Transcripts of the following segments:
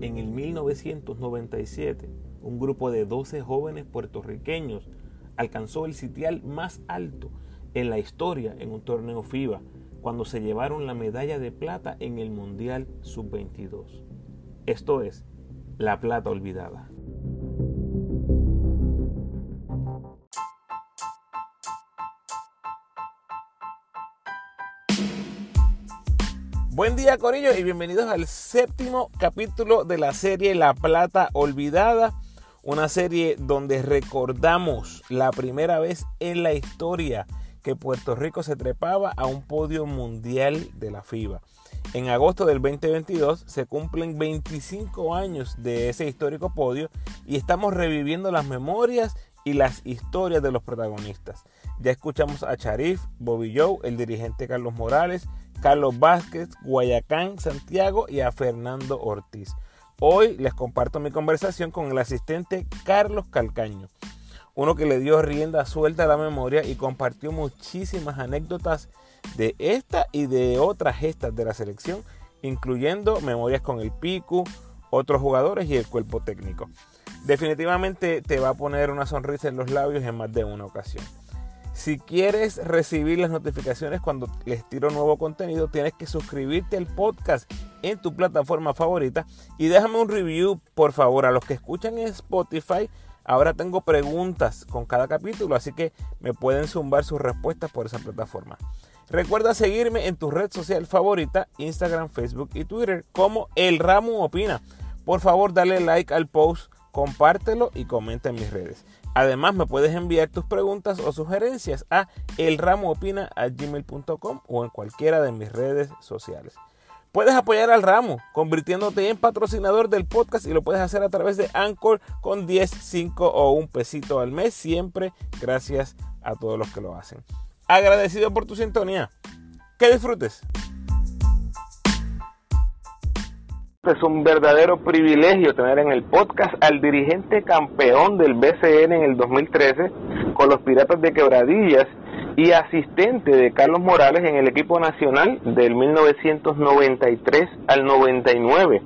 en el 1997, un grupo de 12 jóvenes puertorriqueños alcanzó el sitial más alto en la historia en un torneo FIBA cuando se llevaron la medalla de plata en el Mundial Sub-22. Esto es, la plata olvidada. Día Corillo y bienvenidos al séptimo capítulo de la serie La Plata Olvidada, una serie donde recordamos la primera vez en la historia que Puerto Rico se trepaba a un podio mundial de la FIBA. En agosto del 2022 se cumplen 25 años de ese histórico podio y estamos reviviendo las memorias y las historias de los protagonistas. Ya escuchamos a Charif, Bobby Joe, el dirigente Carlos Morales, Carlos Vázquez, Guayacán, Santiago y a Fernando Ortiz. Hoy les comparto mi conversación con el asistente Carlos Calcaño, uno que le dio rienda suelta a la memoria y compartió muchísimas anécdotas de esta y de otras gestas de la selección, incluyendo memorias con el Picu, otros jugadores y el cuerpo técnico. Definitivamente te va a poner una sonrisa en los labios en más de una ocasión. Si quieres recibir las notificaciones cuando les tiro nuevo contenido, tienes que suscribirte al podcast en tu plataforma favorita y déjame un review, por favor, a los que escuchan en Spotify. Ahora tengo preguntas con cada capítulo, así que me pueden zumbar sus respuestas por esa plataforma. Recuerda seguirme en tu red social favorita, Instagram, Facebook y Twitter, como El Ramo Opina. Por favor, dale like al post, compártelo y comenta en mis redes. Además, me puedes enviar tus preguntas o sugerencias a elramoopina.gmail.com o en cualquiera de mis redes sociales. Puedes apoyar al ramo convirtiéndote en patrocinador del podcast y lo puedes hacer a través de Anchor con 10, 5 o un pesito al mes. Siempre gracias a todos los que lo hacen. Agradecido por tu sintonía. Que disfrutes. Es un verdadero privilegio tener en el podcast al dirigente campeón del BCN en el 2013 con los Piratas de Quebradillas y asistente de Carlos Morales en el equipo nacional del 1993 al 99,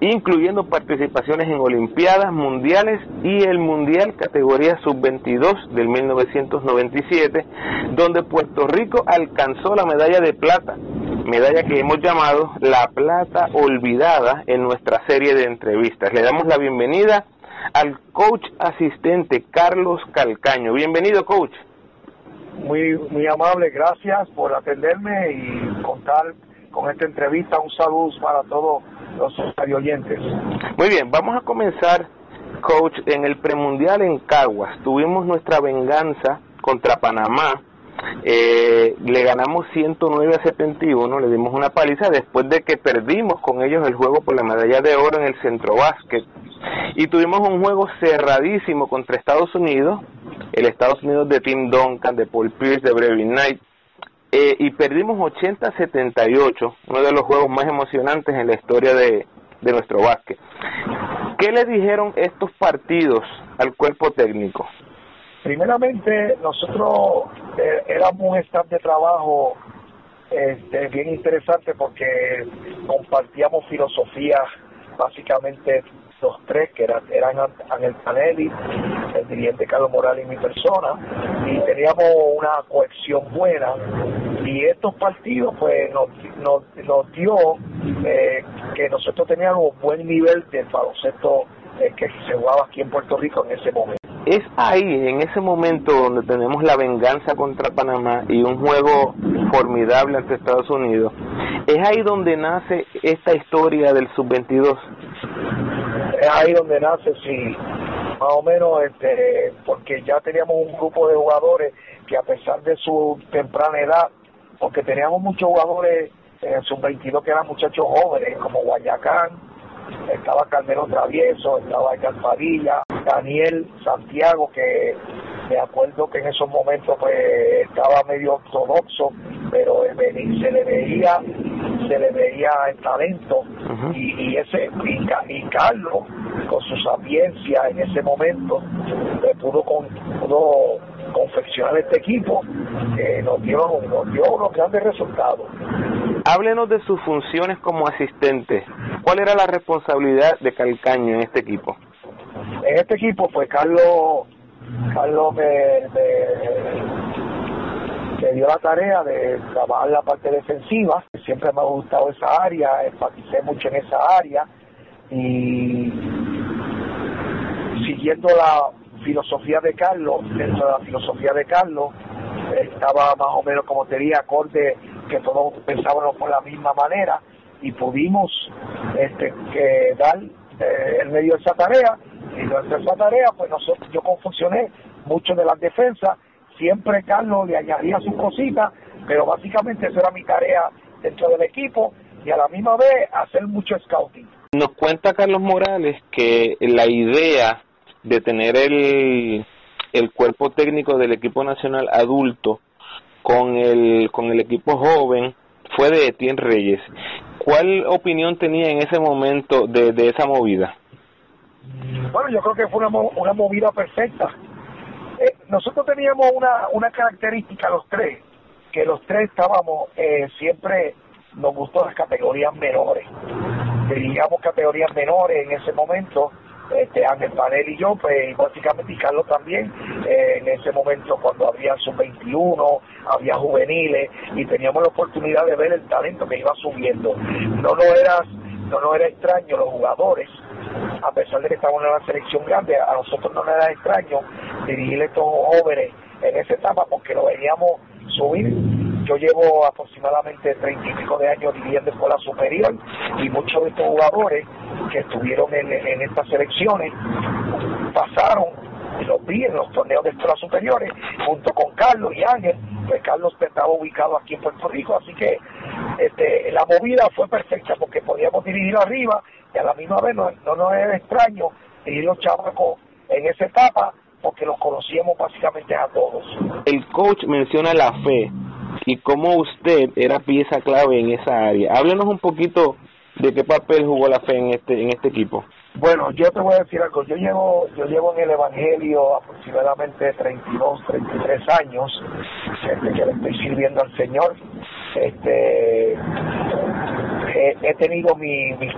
incluyendo participaciones en Olimpiadas Mundiales y el Mundial categoría sub-22 del 1997, donde Puerto Rico alcanzó la medalla de plata medalla que hemos llamado La Plata Olvidada en nuestra serie de entrevistas. Le damos la bienvenida al coach asistente Carlos Calcaño. Bienvenido, coach. Muy, muy amable, gracias por atenderme y contar con esta entrevista. Un saludo para todos los oyentes. Muy bien, vamos a comenzar, coach, en el premundial en Caguas. Tuvimos nuestra venganza contra Panamá eh, le ganamos 109 a 71, le dimos una paliza después de que perdimos con ellos el juego por la medalla de oro en el centro básquet. Y tuvimos un juego cerradísimo contra Estados Unidos, el Estados Unidos de Tim Duncan, de Paul Pierce, de Brevin Knight, eh, y perdimos 80 a 78, uno de los juegos más emocionantes en la historia de, de nuestro básquet. ¿Qué le dijeron estos partidos al cuerpo técnico? Primeramente, nosotros eh, éramos un staff de trabajo este, bien interesante porque compartíamos filosofía básicamente los tres, que eran, eran Ángel Panelli, el dirigente Carlos Morales y mi persona, y teníamos una cohesión buena. Y estos partidos, pues, nos, nos, nos dio eh, que nosotros teníamos buen nivel del baloncesto eh, que se jugaba aquí en Puerto Rico en ese momento es ahí, en ese momento donde tenemos la venganza contra Panamá y un juego formidable ante Estados Unidos, es ahí donde nace esta historia del sub-22. Es ahí donde nace, sí, más o menos, este, porque ya teníamos un grupo de jugadores que a pesar de su temprana edad, porque teníamos muchos jugadores en sub-22 que eran muchachos jóvenes, como Guayacán, estaba Carmelo Travieso, estaba Edgar Daniel Santiago, que me acuerdo que en esos momentos pues estaba medio ortodoxo, pero se le veía se le veía el talento y, ese y, Carlos con su sapiencia en ese momento le pudo con, pudo confeccionar este equipo que nos dio nos dio unos grandes resultados Háblenos de sus funciones como asistente. ¿Cuál era la responsabilidad de Calcaño en este equipo? En este equipo, pues Carlos, Carlos me, dio la tarea de trabajar la parte defensiva. Siempre me ha gustado esa área, enfaticé mucho en esa área y siguiendo la filosofía de Carlos, dentro de la filosofía de Carlos, estaba más o menos como tenía acorde que todos pensábamos por la misma manera y pudimos este, que dar eh, en medio de esa tarea y durante esa tarea pues nosotros yo confusioné mucho de las defensas siempre Carlos le añadía sus cositas pero básicamente esa era mi tarea dentro del equipo y a la misma vez hacer mucho scouting nos cuenta Carlos Morales que la idea de tener el, el cuerpo técnico del equipo nacional adulto con el, con el equipo joven fue de Etienne Reyes. ¿Cuál opinión tenía en ese momento de, de esa movida? Bueno, yo creo que fue una, una movida perfecta. Eh, nosotros teníamos una, una característica los tres, que los tres estábamos eh, siempre, nos gustó las categorías menores. Teníamos categorías menores en ese momento este, Ángel Panel y yo, pues básicamente y Carlos también, eh, en ese momento cuando había sub-21, había juveniles y teníamos la oportunidad de ver el talento que iba subiendo. No no era, no nos era extraño los jugadores, a pesar de que estábamos en una selección grande, a nosotros no nos era extraño dirigir estos jóvenes en esa etapa porque lo veníamos subir. Yo llevo aproximadamente treinta y pico de años viviendo escuela superior y muchos de estos jugadores que estuvieron en, en estas selecciones pasaron los vi en los torneos de escuelas superiores junto con Carlos y Ángel pues Carlos estaba ubicado aquí en Puerto Rico así que este, la movida fue perfecta porque podíamos dirigir arriba y a la misma vez no, no nos era extraño dirigir los chavacos en esa etapa porque los conocíamos básicamente a todos. El coach menciona la fe y cómo usted era pieza clave en esa área. Háblenos un poquito de qué papel jugó la fe en este en este equipo. Bueno, yo te voy a decir algo. Yo llevo yo llevo en el Evangelio aproximadamente 32, 33 años desde que le estoy sirviendo al Señor. Este he, tenido mi, mi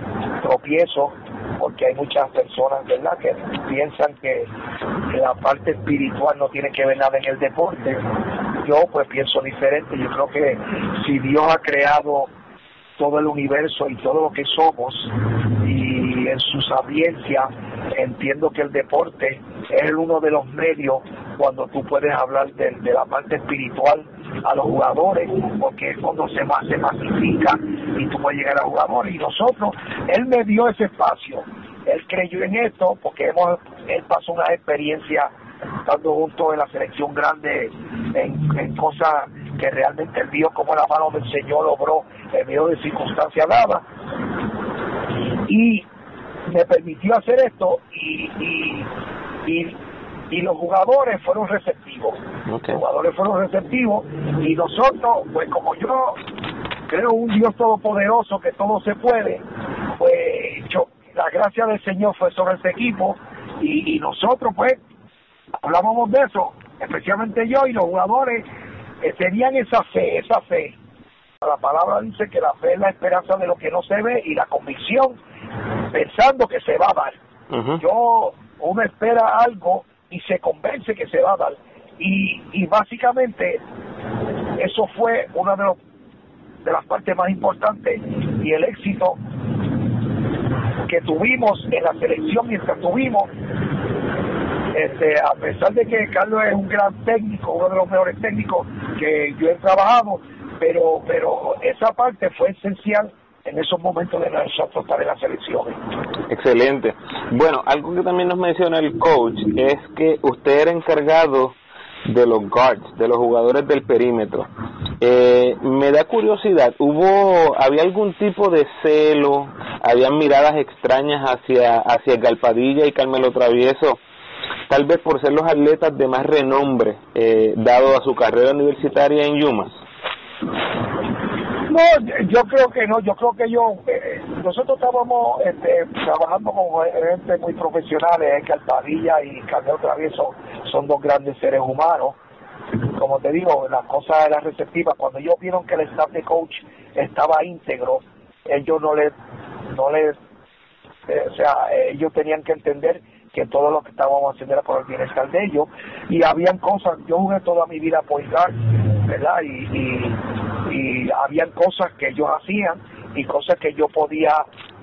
tropiezo porque hay muchas personas, ¿verdad?, que piensan que la parte espiritual no tiene que ver nada en el deporte. Yo pues pienso diferente, yo creo que si Dios ha creado todo el universo y todo lo que somos y en su sabiencia entiendo que el deporte es uno de los medios cuando tú puedes hablar de, la parte espiritual a los jugadores, porque es cuando se, se masifica y tú puedes llegar a jugadores. Y nosotros, él me dio ese espacio, él creyó en esto, porque hemos, él pasó una experiencia estando juntos en la selección grande en, cosas que realmente él vio como la mano del Señor obró en medio de circunstancias dadas. Y me permitió hacer esto y, y, y, y los jugadores fueron receptivos. Los jugadores fueron receptivos y nosotros, pues como yo creo un Dios todopoderoso que todo se puede, pues yo, la gracia del Señor fue sobre este equipo y, y nosotros pues hablábamos de eso, especialmente yo y los jugadores eh, tenían esa fe, esa fe. La palabra dice que la fe es la esperanza de lo que no se ve y la convicción pensando que se va a dar. Yo, uno espera algo y se convence que se va a dar. Y, y básicamente eso fue una de, los, de las partes más importantes y el éxito que tuvimos en la selección mientras tuvimos este, a pesar de que Carlos es un gran técnico, uno de los mejores técnicos que yo he trabajado, pero, pero esa parte fue esencial en esos momentos de nosotros para las elecciones. Excelente. Bueno, algo que también nos menciona el coach es que usted era encargado de los guards, de los jugadores del perímetro. Eh, me da curiosidad, ¿hubo, había algún tipo de celo, habían miradas extrañas hacia, hacia Galpadilla y Carmelo Travieso, tal vez por ser los atletas de más renombre, eh, dado a su carrera universitaria en Yumas? No, yo creo que no, yo creo que yo, eh, nosotros estábamos este, trabajando con gente muy profesionales, que Alpadilla y Carmelo Travieso son dos grandes seres humanos, como te digo, la cosa era receptiva. Cuando ellos vieron que el staff de coach estaba íntegro, ellos no le, no le, eh, o sea, ellos tenían que entender que todo lo que estábamos haciendo era por el bienestar de ellos y habían cosas, yo jugué toda mi vida por dar, ¿verdad? Y, y, y habían cosas que ellos hacían y cosas que yo podía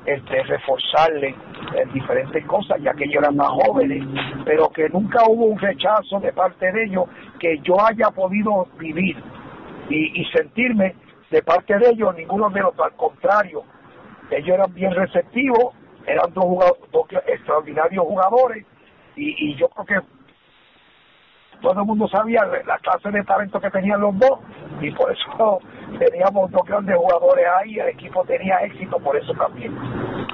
este, reforzarle en diferentes cosas, ya que ellos eran más jóvenes, pero que nunca hubo un rechazo de parte de ellos que yo haya podido vivir y, y sentirme de parte de ellos, ninguno de los, al contrario, ellos eran bien receptivos, eran dos, jugadores, dos extraordinarios jugadores y, y yo creo que todo el mundo sabía la clase de talento que tenían los dos y por eso teníamos dos grandes jugadores ahí, el equipo tenía éxito por eso también.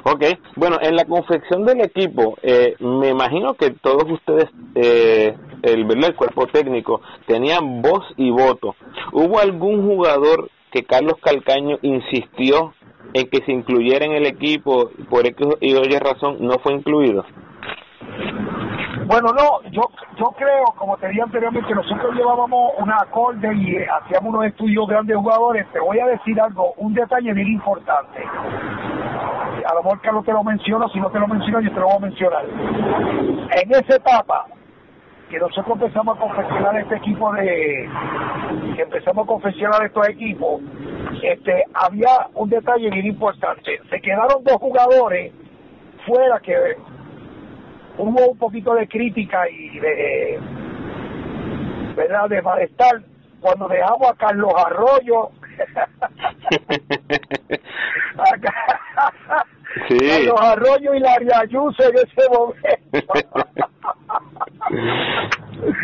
Ok, bueno, en la confección del equipo, eh, me imagino que todos ustedes, eh, el, el cuerpo técnico, tenían voz y voto. ¿Hubo algún jugador que Carlos Calcaño insistió en que se incluyera en el equipo, por X y oye razón no fue incluido? Bueno, no, yo yo creo, como te dije anteriormente, nosotros llevábamos una acorde y eh, hacíamos unos estudios grandes jugadores. Te voy a decir algo, un detalle bien importante. A lo mejor Carlos te lo menciono, si no te lo menciono, yo te lo voy a mencionar. En esa etapa, que nosotros empezamos a confeccionar este equipo de que empezamos a confeccionar estos equipos este había un detalle bien importante se quedaron dos jugadores fuera que hubo un poquito de crítica y de verdad de malestar cuando dejamos a Carlos Arroyo. Sí. Carlos Arroyo y Laria Ayuso en ese momento.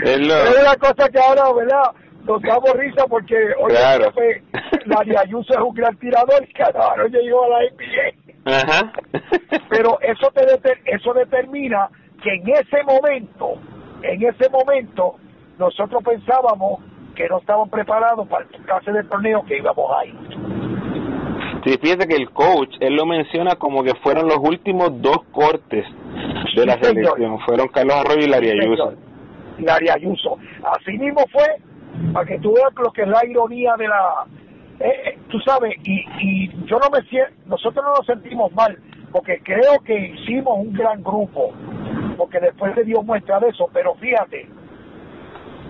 Es, lo... es una cosa que ahora verdad nos damos risa porque hoy claro. Laria Ayuso es un gran tirador y Carlos Arroyo llegó a la NBA Ajá. pero eso te eso determina que en ese momento, en ese momento, nosotros pensábamos que no estaban preparados para el clase de torneo que íbamos a ir. Sí, fíjate que el coach, él lo menciona como que fueron los últimos dos cortes de la Sí, selección. señor. Fueron Carlos Arroyo y Laria Ayuso. Laria Ayuso. Así mismo fue, para que tú veas lo que es la ironía de la... eh, eh, tú sabes, y, y yo no me siento, nosotros no nos sentimos mal, porque creo que hicimos un gran grupo, porque después se dio muestra de eso, pero fíjate,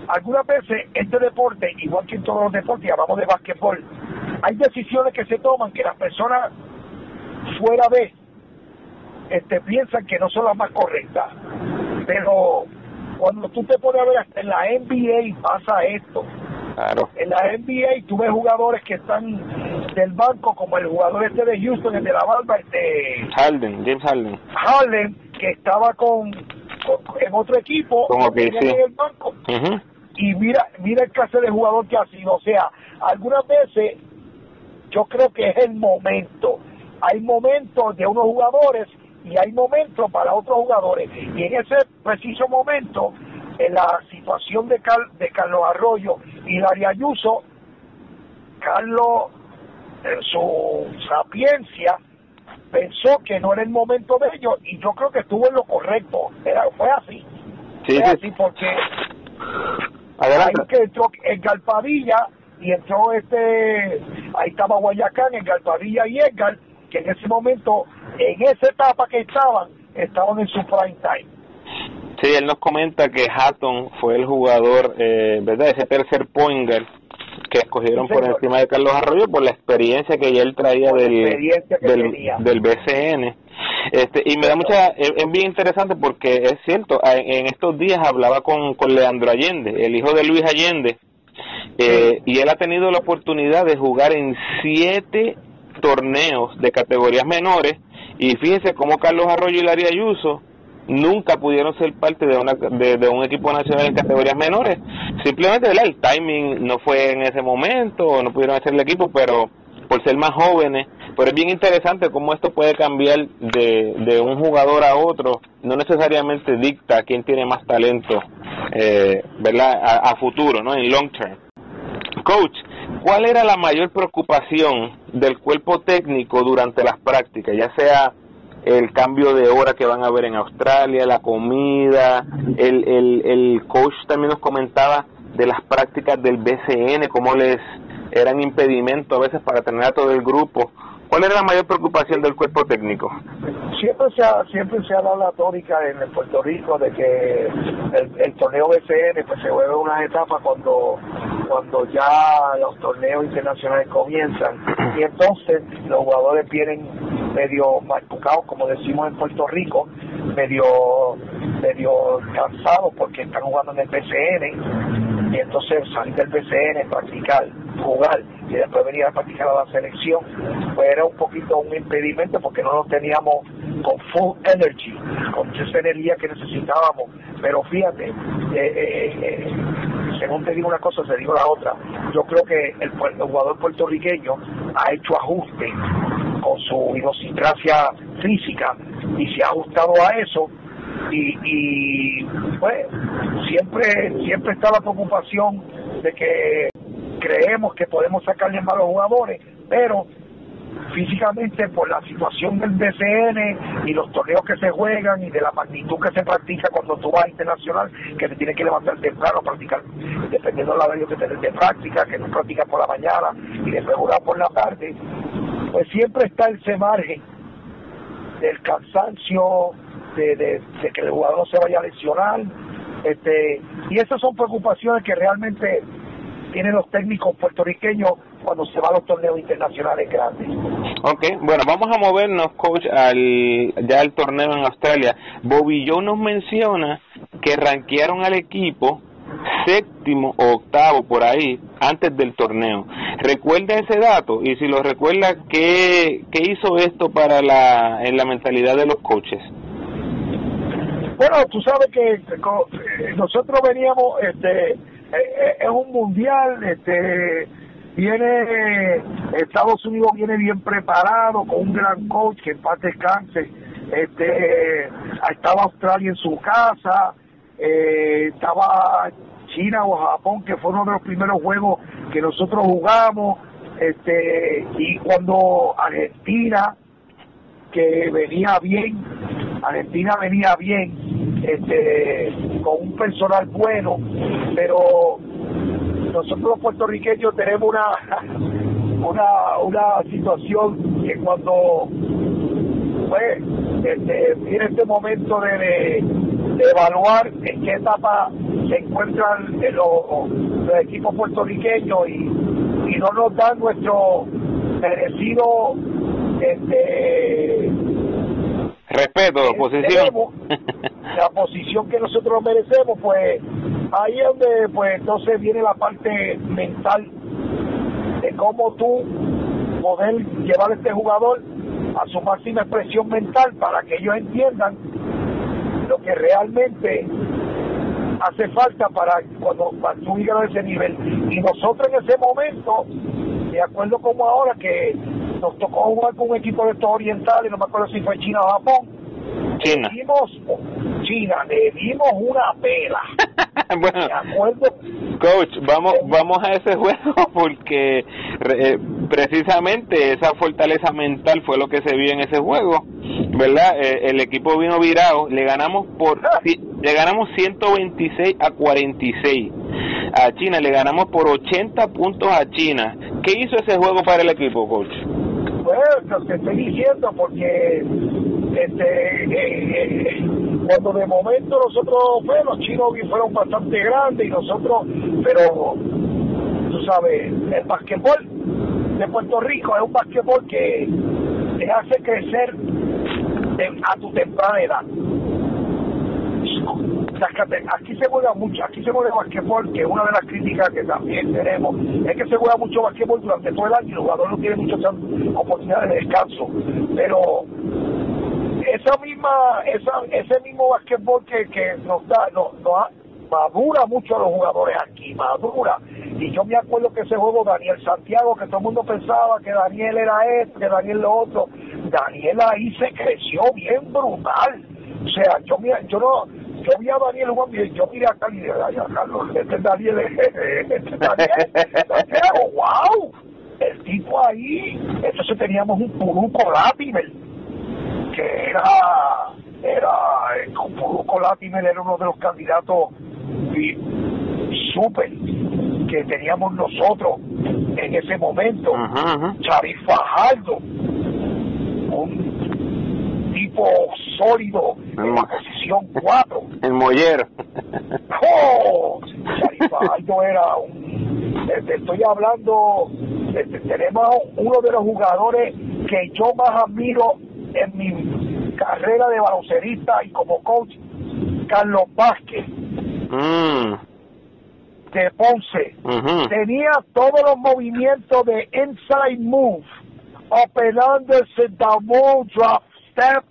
algunas veces este deporte, igual que en todos los deportes, y hablamos de básquetbol, hay decisiones que se toman que las personas fuera de este piensan que no son las más correctas. Pero cuando tú te pones a ver en la NBA pasa esto. Claro. En la NBA tú ves jugadores que están del banco, como el jugador este de Houston, el de la barba, este Harden, James Harden. Harlem, que estaba con, con- en otro equipo, Como que sí. en el banco Ujú. y mira mira el clase de jugador que ha sido. O sea, algunas veces yo creo que es el momento. Hay momentos de unos jugadores y hay momentos para otros jugadores. Y en ese preciso momento, en la situación de, Car- de Carlos Arroyo y Daria Ayuso, Carlos, en su sapiencia, pensó que no era el momento de ellos y yo creo que estuvo en lo correcto. Era, fue así. Sí, fue sí. así porque Adelante. ahí que entró en Galpadilla y entró este, ahí estaba Guayacán, en Galpadilla y Edgar, que en ese momento, en esa etapa que estaban, estaban en su prime time. Sí, él nos comenta que Hatton fue el jugador, eh, ¿verdad? Ese tercer point guard que escogieron Sí, por encima de Carlos Arroyo por la experiencia que ya él traía del, del, BCN. Este, y me da mucha, es, es bien interesante porque es cierto, en estos días hablaba con, con Leandro Allende, el hijo de Luis Allende, eh, y él ha tenido la oportunidad de jugar en siete torneos de categorías menores y fíjense cómo Carlos Arroyo y Larry Ayuso nunca pudieron ser parte de, una, de, un equipo nacional en categorías menores. Simplemente el timing no fue en ese momento, no pudieron hacer el equipo, pero por ser más jóvenes. Pero es bien interesante cómo esto puede cambiar de, de un jugador a otro. No necesariamente dicta quién tiene más talento, eh, ¿verdad? A, a futuro, ¿no? En long term. Coach, ¿cuál era la mayor preocupación del cuerpo técnico durante las prácticas? Ya sea el cambio de hora que van a ver en Australia, la comida, el, el, el coach también nos comentaba de las prácticas del BCN, cómo les eran impedimento a veces para tener a todo el grupo. ¿Cuál era la mayor preocupación del cuerpo técnico? Siempre se ha, siempre se ha dado la tónica en Puerto Rico de que el, torneo BCN pues se vuelve una etapa cuando cuando ya los torneos internacionales comienzan y entonces los jugadores vienen medio marcados como decimos en Puerto Rico, medio medio cansados porque están jugando en el BCN y entonces salir del BCN, practicar, jugar y después venir a practicar a la selección, pues era un poquito un impedimento porque no lo teníamos con full energy, con esa energía que necesitábamos. Pero fíjate, eh, eh, eh, según te digo una cosa, te digo la otra. Yo creo que el, jugador puertorriqueño ha hecho ajustes con su idiosincrasia física y se ha ajustado a eso y, y pues siempre siempre está la preocupación de que creemos que podemos sacarle más a los jugadores, pero físicamente por la situación del DCN y los torneos que se juegan y de la magnitud que se practica cuando tú vas a internacional, que te tienes que levantar temprano practicar, dependiendo del horario que tenés de práctica, que no practicas por la mañana y después jugar por la tarde, pues siempre está ese margen del cansancio, de, de, que el jugador se vaya a lesionar, este, y esas son preocupaciones que realmente tienen los técnicos puertorriqueños cuando se van a los torneos internacionales grandes. Ok, bueno, vamos a movernos, coach, al ya al torneo en Australia. Bobby nos menciona que ranquearon al equipo séptimo o octavo por ahí antes del torneo. ¿Recuerda ese dato? Y si lo recuerda, ¿qué, qué hizo esto para la, en la mentalidad de los coaches? Bueno, tú sabes que eh, nosotros veníamos, este, eh, eh, es un mundial, este viene Estados Unidos viene bien preparado con un gran coach que en paz descanse. Este estaba Australia en su casa eh, estaba China o Japón que fue uno de los primeros juegos que nosotros jugamos. Este y cuando Argentina que venía bien Argentina venía bien este con un personal bueno pero nosotros los puertorriqueños tenemos una una una situación que cuando pues este, viene este momento de, evaluar en qué etapa se encuentran los, equipos puertorriqueños y, y no nos dan nuestro merecido este respeto la posición la posición que nosotros merecemos pues ahí es donde pues entonces viene la parte mental de cómo tú poder llevar a este jugador a su máxima expresión mental para que ellos entiendan lo que realmente hace falta para cuando, tú llegas a ese nivel. Y nosotros en ese momento, de acuerdo como ahora que nos tocó jugar con un equipo de estos orientales, no me acuerdo si fue China o Japón, China. China, le dimos una pela. bueno, coach, vamos, vamos a ese juego porque eh, precisamente esa fortaleza mental fue lo que se vio en ese juego, ¿verdad? Eh, el equipo vino virado, le ganamos por, le ganamos 126 a 46 a China, le ganamos por 80 puntos a China. ¿Qué hizo ese juego para el equipo, coach? Bueno, te estoy diciendo porque este eh, eh, cuando de momento nosotros pues los chinos fueron bastante grandes y nosotros pero tú sabes el basquetbol de Puerto Rico es un basquetbol que te hace crecer a tu temprana edad aquí se juega mucho, aquí se juega basquetbol, que una de las críticas que también tenemos es que se juega mucho basquetbol durante todo el año y los jugadores no tienen muchas oportunidades de descanso. Pero esa misma, ese mismo basquetbol que, nos da, nos, madura mucho a los jugadores aquí, madura. Y yo me acuerdo que ese juego Daniel Santiago, que todo el mundo pensaba que Daniel era esto, que Daniel lo otro, Daniel ahí se creció bien brutal. O sea, yo, yo no, yo vi a Daniel jugando y yo miré a Cali y ay, Carlos, este es Daniel, este es Daniel, Santiago, wow, el tipo ahí, entonces teníamos un Puruco Latimer, que era, era, el Puruco Latimer era uno de los candidatos super que teníamos nosotros en ese momento. Chavis Fajardo, un tipo sólido en la posición 4. El mollero. ¡Oh! Era un... Este, estoy hablando, este, tenemos uno de los jugadores que yo más admiro en mi carrera de baloncerista y como coach, Carlos Vázquez. Mm. de Ponce. Tenía todos los movimientos de inside move, up and under, sit down move, drop, step,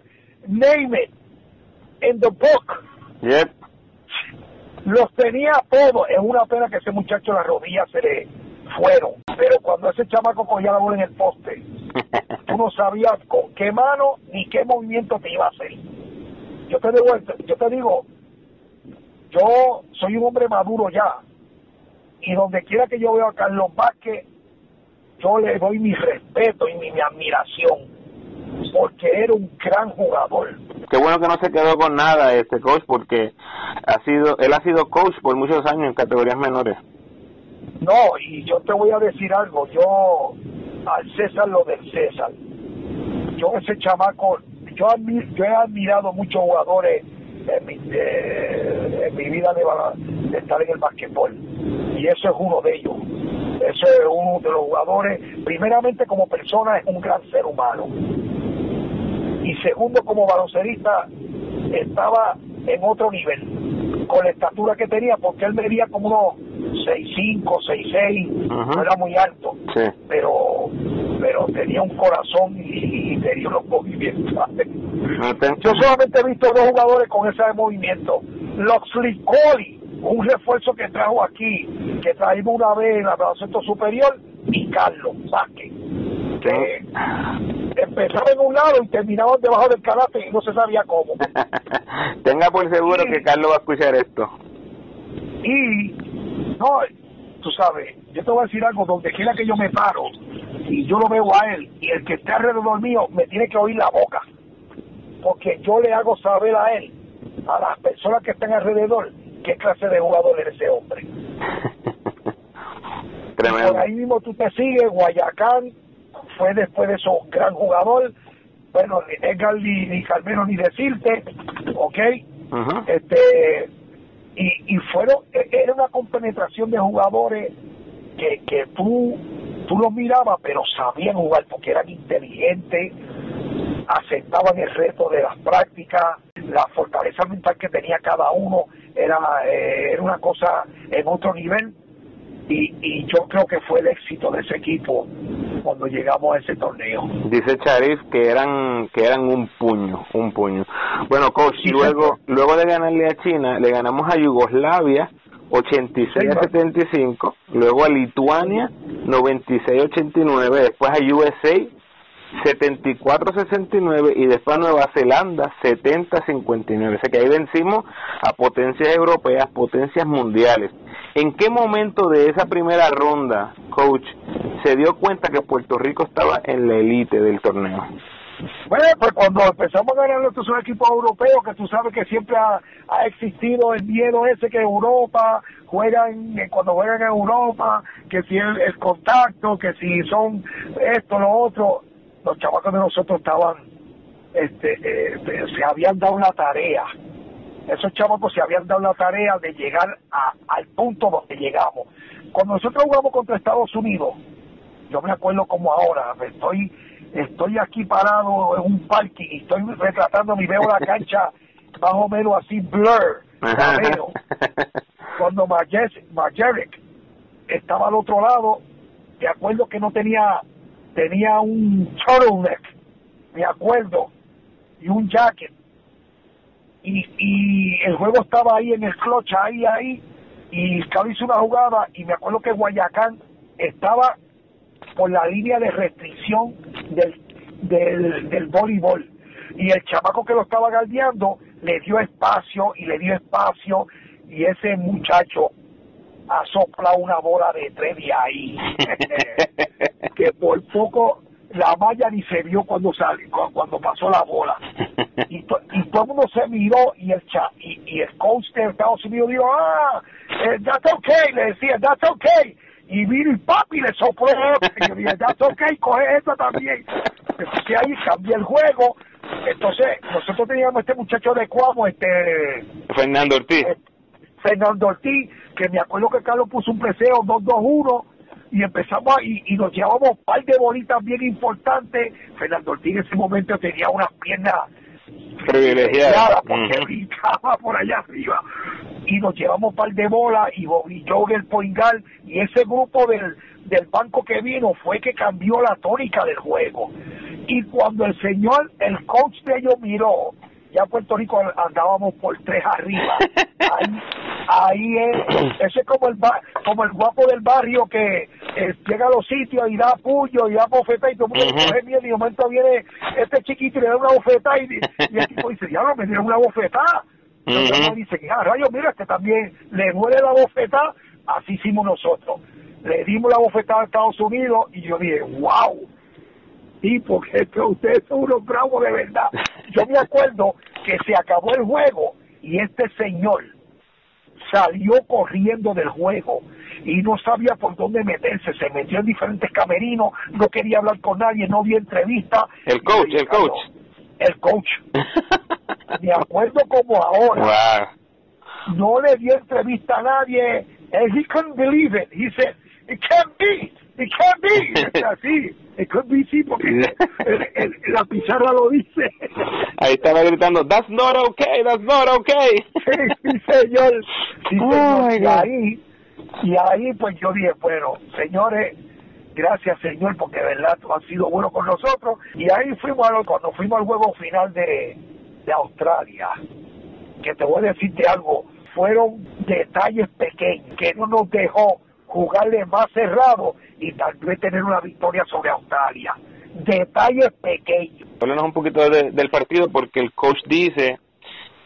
name it, in the book. Yep. Los tenía todos. Es una pena que ese muchacho las rodillas se le fueron. Pero cuando ese chamaco cogía la bola en el poste, tú no sabías con qué mano ni qué movimiento te iba a hacer. Yo te digo, yo te digo, yo soy un hombre maduro ya. Y donde quiera que yo veo a Carlos Vázquez, yo le doy mi respeto y mi, mi admiración. Porque era un gran jugador. Qué bueno que no se quedó con nada este coach, porque ha sido, él ha sido coach por muchos años en categorías menores. No, y yo te voy a decir algo, yo al César lo del César. Yo ese chamaco, yo, admir, yo he admirado muchos jugadores en mi, eh, en mi vida de, de, estar en el basquetbol. Y eso es uno de ellos. Eso es uno de los jugadores, primeramente como persona es un gran ser humano. Y segundo como baloncerista estaba en otro nivel, con la estatura que tenía, porque él medía como unos 6'5, 6'6, no era muy alto, sí. pero pero tenía un corazón y, y tenía unos movimientos. Yo solamente he visto dos jugadores con ese movimiento. Loxley Coley, un refuerzo que trajo aquí, que traímos una vez en la baloncesto superior, y Carlos Vázquez, que empezaban en un lado y terminaban debajo del karate y no se sabía cómo. Tenga por seguro y, que Carlos va a escuchar esto. Y, no, tú sabes, yo te voy a decir algo, donde quiera que yo me paro y yo lo veo a él y el que esté alrededor mío me tiene que oír la boca porque yo le hago saber a él, a las personas que están alrededor, qué clase de jugador es ese hombre. Tremendo. Y por ahí mismo tú te sigues, Guayacán fue después de eso gran jugador, bueno, ni Edgar ni, ni Carmelo ni decirte, ¿ok? Uh -huh. Este, y, y fueron, era una compenetración de jugadores que, que tú, tú los mirabas, pero sabían jugar porque eran inteligentes, aceptaban el reto de las prácticas, la fortaleza mental que tenía cada uno era, eh, era una cosa en otro nivel y, y, yo creo que fue el éxito de ese equipo cuando llegamos a ese torneo. Dice Charif que eran que eran un puño, un puño. Bueno, coach, sí, luego sí. luego de ganarle a China, le ganamos a Yugoslavia 86 sí, a 75, luego a Lituania 96 89, después a USA 74-69 y después Nueva Zelanda 70-59. O sea que ahí vencimos a potencias europeas, potencias mundiales. ¿En qué momento de esa primera ronda, coach, se dio cuenta que Puerto Rico estaba en la élite del torneo? Bueno, pues cuando empezamos a ganar estos equipos europeos, que tú sabes que siempre ha, existido el miedo ese que Europa juegan, cuando juegan en Europa, que si el, el contacto, que si son esto, lo otro, los chavacos de nosotros estaban, este, eh, se habían dado la tarea, esos chavacos se habían dado la tarea de llegar a, al punto donde llegamos. Cuando nosotros jugamos contra Estados Unidos, yo me acuerdo como ahora, estoy, estoy aquí parado en un parking y estoy retratando y veo la cancha más o menos así blur, la veo. Cuando Majerick estaba al otro lado, me acuerdo que no tenía tenía un turtleneck, me acuerdo, y un jacket. Y, y el juego estaba ahí en el clutch, ahí, ahí, y Cabo hizo una jugada, y me acuerdo que Guayacán estaba por la línea de restricción del, del, del voleibol. Y el chamaco que lo estaba galdeando le dio espacio y le dio espacio, y ese muchacho ha soplado una bola de tres de ahí. que por poco la malla ni se vio cuando salió, cuando pasó la bola. Y, to, y todo el mundo se miró y el cha, y, y el coach de Estados Unidos dijo, ah, eh, that's okay, le decía, that's okay. Y vino y papi le sopló Y yo dije, that's okay, coge esto también. Entonces ahí cambié el juego. Entonces, nosotros teníamos este muchacho de Cuamo, este... Fernando Ortiz. eh, Fernando Ortiz, que me acuerdo que Carlos puso un preseo 2-2-1 y empezamos a- y, y nos llevamos un par de bolitas bien importantes. Fernando Ortiz en ese momento tenía unas piernas Privilegiada. porque brincaba por allá arriba y nos llevamos un par de bolas y Bobby Joe el Poingal y ese grupo del, del banco que vino fue que cambió la tónica del juego y cuando el señor el coach de ellos miró ya en Puerto Rico andábamos por tres arriba ahí, ahí es ese es como el como el guapo del barrio que eh, llega a los sitios y da puño y da bofeta y todo el mundo Ujú. coge miedo y de momento viene este chiquito y le da una bofetada y, y el tipo dice, ya no me dieron una bofetada. Y el Ujú. otro dice, ah, rayos, mira, que también le duele la bofetada, así hicimos nosotros. Le dimos la bofetada a Estados Unidos y yo dije, wow, y porque que ustedes son unos bravos de verdad. Yo me acuerdo que se acabó el juego y este señor salió corriendo del juego y no sabía por dónde meterse, se metió en diferentes camerinos, no quería hablar con nadie, no había entrevista. El coach, el coach. El coach. Me acuerdo como ahora, wow. no le dio entrevista a nadie, and he couldn't believe it. He said, it can't be, it can't be. Así, it could be, sí, porque el- el- la pizarra lo dice. Ahí estaba gritando, that's not okay, that's not okay. Sí, señor. Sí, Oh, señor. my y ahí, y ahí pues yo dije, bueno, señores, gracias señor, porque de verdad tú has sido bueno con nosotros. Y ahí fuimos, a lo- cuando fuimos al juego final de, de Australia, que te voy a decirte algo, fueron detalles pequeños que no nos dejó jugarle más cerrado y tal vez tener una victoria sobre Australia. Detalles pequeños. Háblanos un poquito de- del partido porque el coach dice,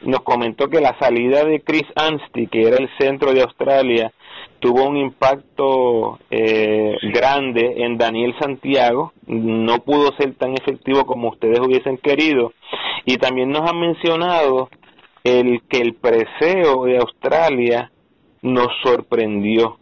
nos comentó que la salida de Chris Anstey, que era el centro de Australia, tuvo un impacto eh, grande en Daniel Santiago, no pudo ser tan efectivo como ustedes hubiesen querido y también nos han mencionado el que el preseo de Australia nos sorprendió.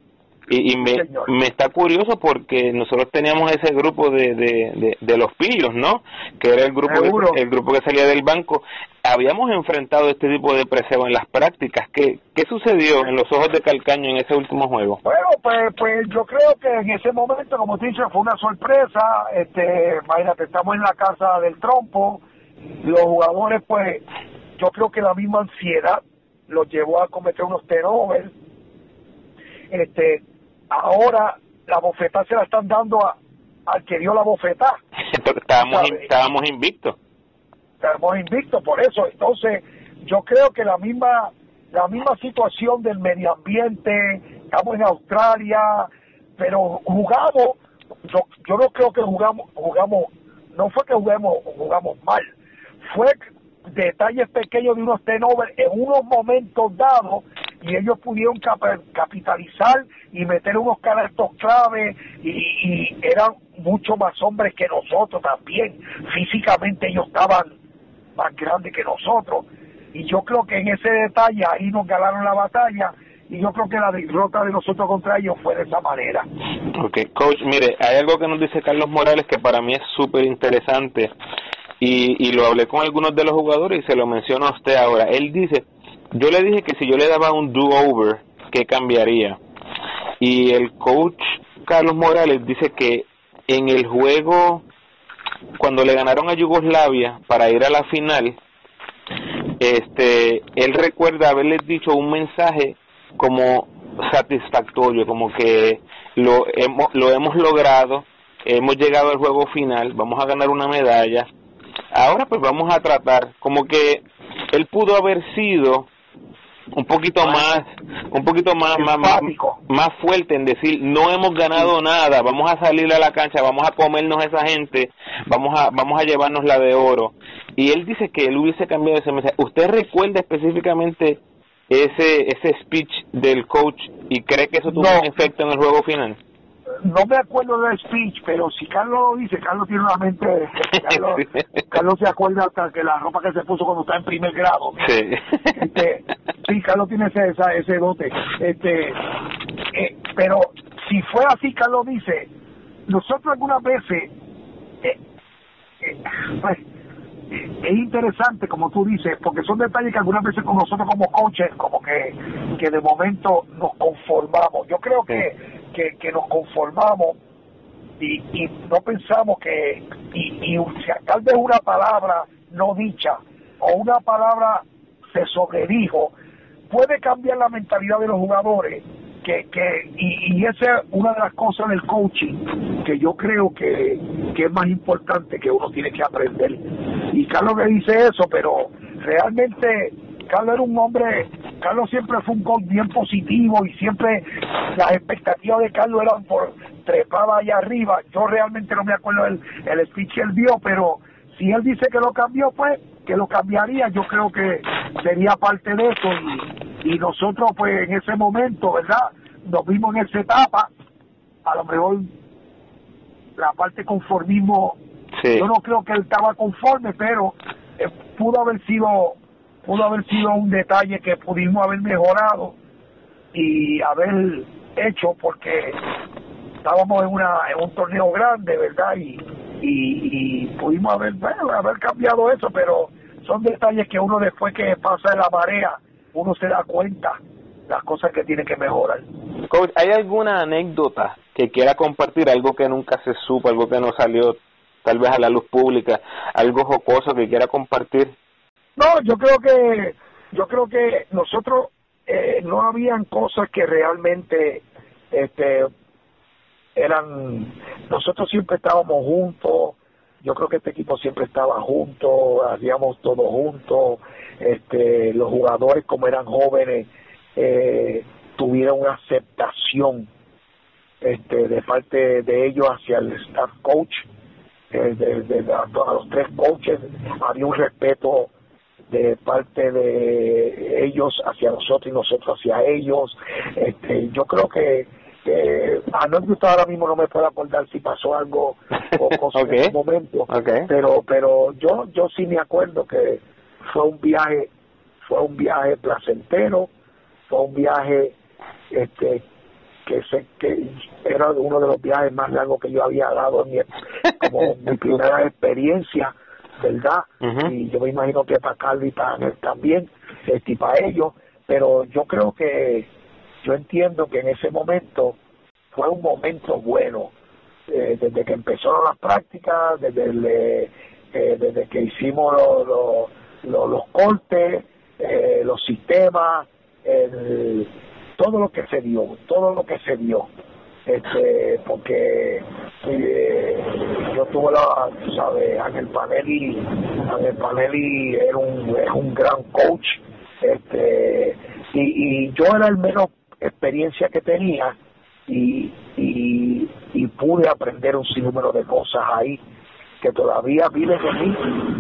Y, y me, me está curioso porque nosotros teníamos ese grupo de, de, de, de los pillos, ¿no? Que era el grupo, Seguro. el grupo que salía del banco. Habíamos enfrentado este tipo de preseo en las prácticas. ¿Qué, ¿Qué sucedió en los ojos de Calcaño en ese último juego? Bueno, pues, pues yo creo que en ese momento, como te dicho, fue una sorpresa. Este, imagínate, estamos en la casa del trompo. Los jugadores, pues, yo creo que la misma ansiedad los llevó a cometer unos turnovers. Este, ahora la bofetada se la están dando a- al que dio la bofetada. estábamos, estábamos invictos. estamos invictos por eso. Entonces, yo creo que la misma la misma situación del medio ambiente, estamos en Australia, pero jugamos, yo, yo no creo que jugamos, jugamos, no fue que jugamos, jugamos mal, fue detalles pequeños de unos turnovers en unos momentos dados y ellos pudieron capitalizar y meter unos canastos clave y, y eran mucho más hombres que nosotros también. Físicamente ellos estaban más grandes que nosotros y yo creo que en ese detalle ahí nos ganaron la batalla y yo creo que la derrota de nosotros contra ellos fue de esa manera. Ok, coach, mire, hay algo que nos dice Carlos Morales que para mí es súper interesante y, y lo hablé con algunos de los jugadores y se lo menciono a usted ahora. Él dice, yo le dije que si yo le daba un do-over, ¿qué cambiaría? Y el coach Carlos Morales dice que en el juego, cuando le ganaron a Yugoslavia para ir a la final, este, él recuerda haberles dicho un mensaje como satisfactorio, como que lo hemos, lo hemos logrado, hemos llegado al juego final, vamos a ganar una medalla, ahora pues vamos a tratar, como que él pudo haber sido un poquito más, un poquito más, más, más, más fuerte en decir no hemos ganado nada, vamos a salir a la cancha, vamos a comernos a esa gente, vamos a, vamos a llevarnos la de oro. Y él dice que él hubiese cambiado ese mensaje. ¿Usted recuerda específicamente ese, ese speech del coach y cree que eso tuvo No. un efecto en el juego final? No me acuerdo del speech, pero si Carlos lo dice, Carlos tiene una mente, Carlos, Carlos se acuerda hasta que la ropa que se puso cuando está en primer grado. Sí. Este, sí, Carlos tiene ese, esa, ese dote. Este, eh, pero si fue así, Carlos dice, nosotros algunas veces, eh, eh, pues, es interesante, como tú dices, porque son detalles que algunas veces con nosotros como coaches, como que, que de momento nos conformamos. Yo creo que, que, que nos conformamos y, y no pensamos que, y, y tal vez una palabra no dicha o una palabra se sobredijo, puede cambiar la mentalidad de los jugadores que, que y, y esa es una de las cosas del coaching que yo creo que, que es más importante que uno tiene que aprender. Y Carlos me dice eso pero realmente Carlos era un hombre Carlos siempre fue un coach bien positivo y siempre las expectativas de Carlos eran por trepaba allá arriba. Yo realmente no me acuerdo el, el speech que él dio pero si él dice que lo cambió pues que lo cambiaría. Yo creo que sería parte de eso y, y nosotros pues en ese momento verdad nos vimos en esa etapa. A lo mejor la parte conformismo Sí. yo no creo que él estaba conforme pero eh, pudo haber sido pudo haber sido un detalle que pudimos haber mejorado y haber hecho porque estábamos en una en un torneo grande verdad y y, y pudimos haber bueno, haber cambiado eso pero son detalles que uno después que pasa la marea uno se da cuenta las cosas que tiene que mejorar ¿hay alguna anécdota que quiera compartir? Algo que nunca se supo, algo que no salió tal vez a la luz pública, algo jocoso que quiera compartir. No, yo creo que yo creo que nosotros eh, no habían cosas que realmente este eran nosotros siempre estábamos juntos yo creo que este equipo siempre estaba juntos hacíamos todo juntos este los jugadores como eran jóvenes eh, tuvieron una aceptación este de parte de ellos hacia el staff coach eh, de, de, de, a los tres coaches había un respeto de parte de ellos hacia nosotros y nosotros hacia ellos. Este, yo creo que eh, anécdota ahora mismo no me puedo acordar si pasó algo o Okay. en ese momento, Okay. pero pero yo yo sí me acuerdo que fue un viaje fue un viaje placentero, fue un viaje este que sé que era uno de los viajes más largos que yo había dado en mi, como mi primera experiencia verdad y yo me imagino que para Carlos y para él también este, y para ellos pero yo creo que yo entiendo que en ese momento fue un momento bueno eh, desde que empezaron las prácticas desde el, eh, eh, desde que hicimos lo- lo- lo- los cortes eh, los sistemas el, todo lo que se dio todo lo que se dio este porque eh, yo tuve la sabes Ángel Panelli Ángel Panelli era un es un gran coach este y, y yo era el menos experiencia que tenía y, y y pude aprender un sinnúmero de cosas ahí que todavía viven en mí,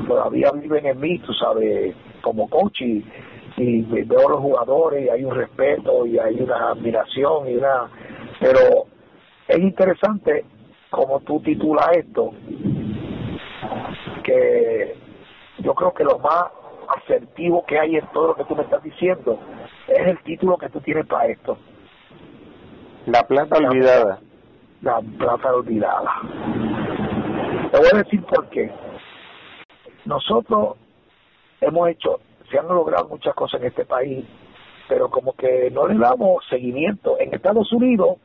todavía viven en mí, tú sabes, como coach y, y veo a los jugadores y hay un respeto y hay una admiración y una pero es interesante como tú titulas esto que yo creo que lo más asertivo que hay en todo lo que tú me estás diciendo es el título que tú tienes para esto La plata olvidada. la plata olvidada. Te voy a decir por qué. Nosotros hemos hecho, se han logrado muchas cosas en este país, pero como que no le damos seguimiento. En Estados Unidos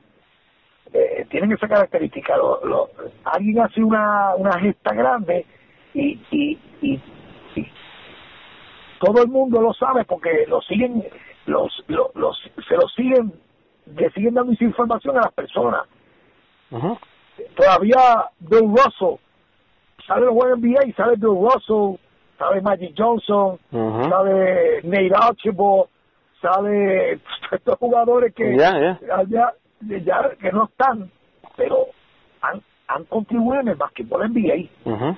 eh, tienen esa característica. Lo, lo- alguien hace una, una gesta grande y, y, y, y todo el mundo lo sabe porque lo siguen, los, los, los, se lo siguen, le siguen dando esa información a las personas todavía Bill Russell sabe los juegos NBA sabe Bill Russell sabe Magic Johnson Ujú. sabe Nate Archibald sabe estos jugadores que ya. Ya, ya que no están pero han, han contribuido en el basquetbol NBA Ujú.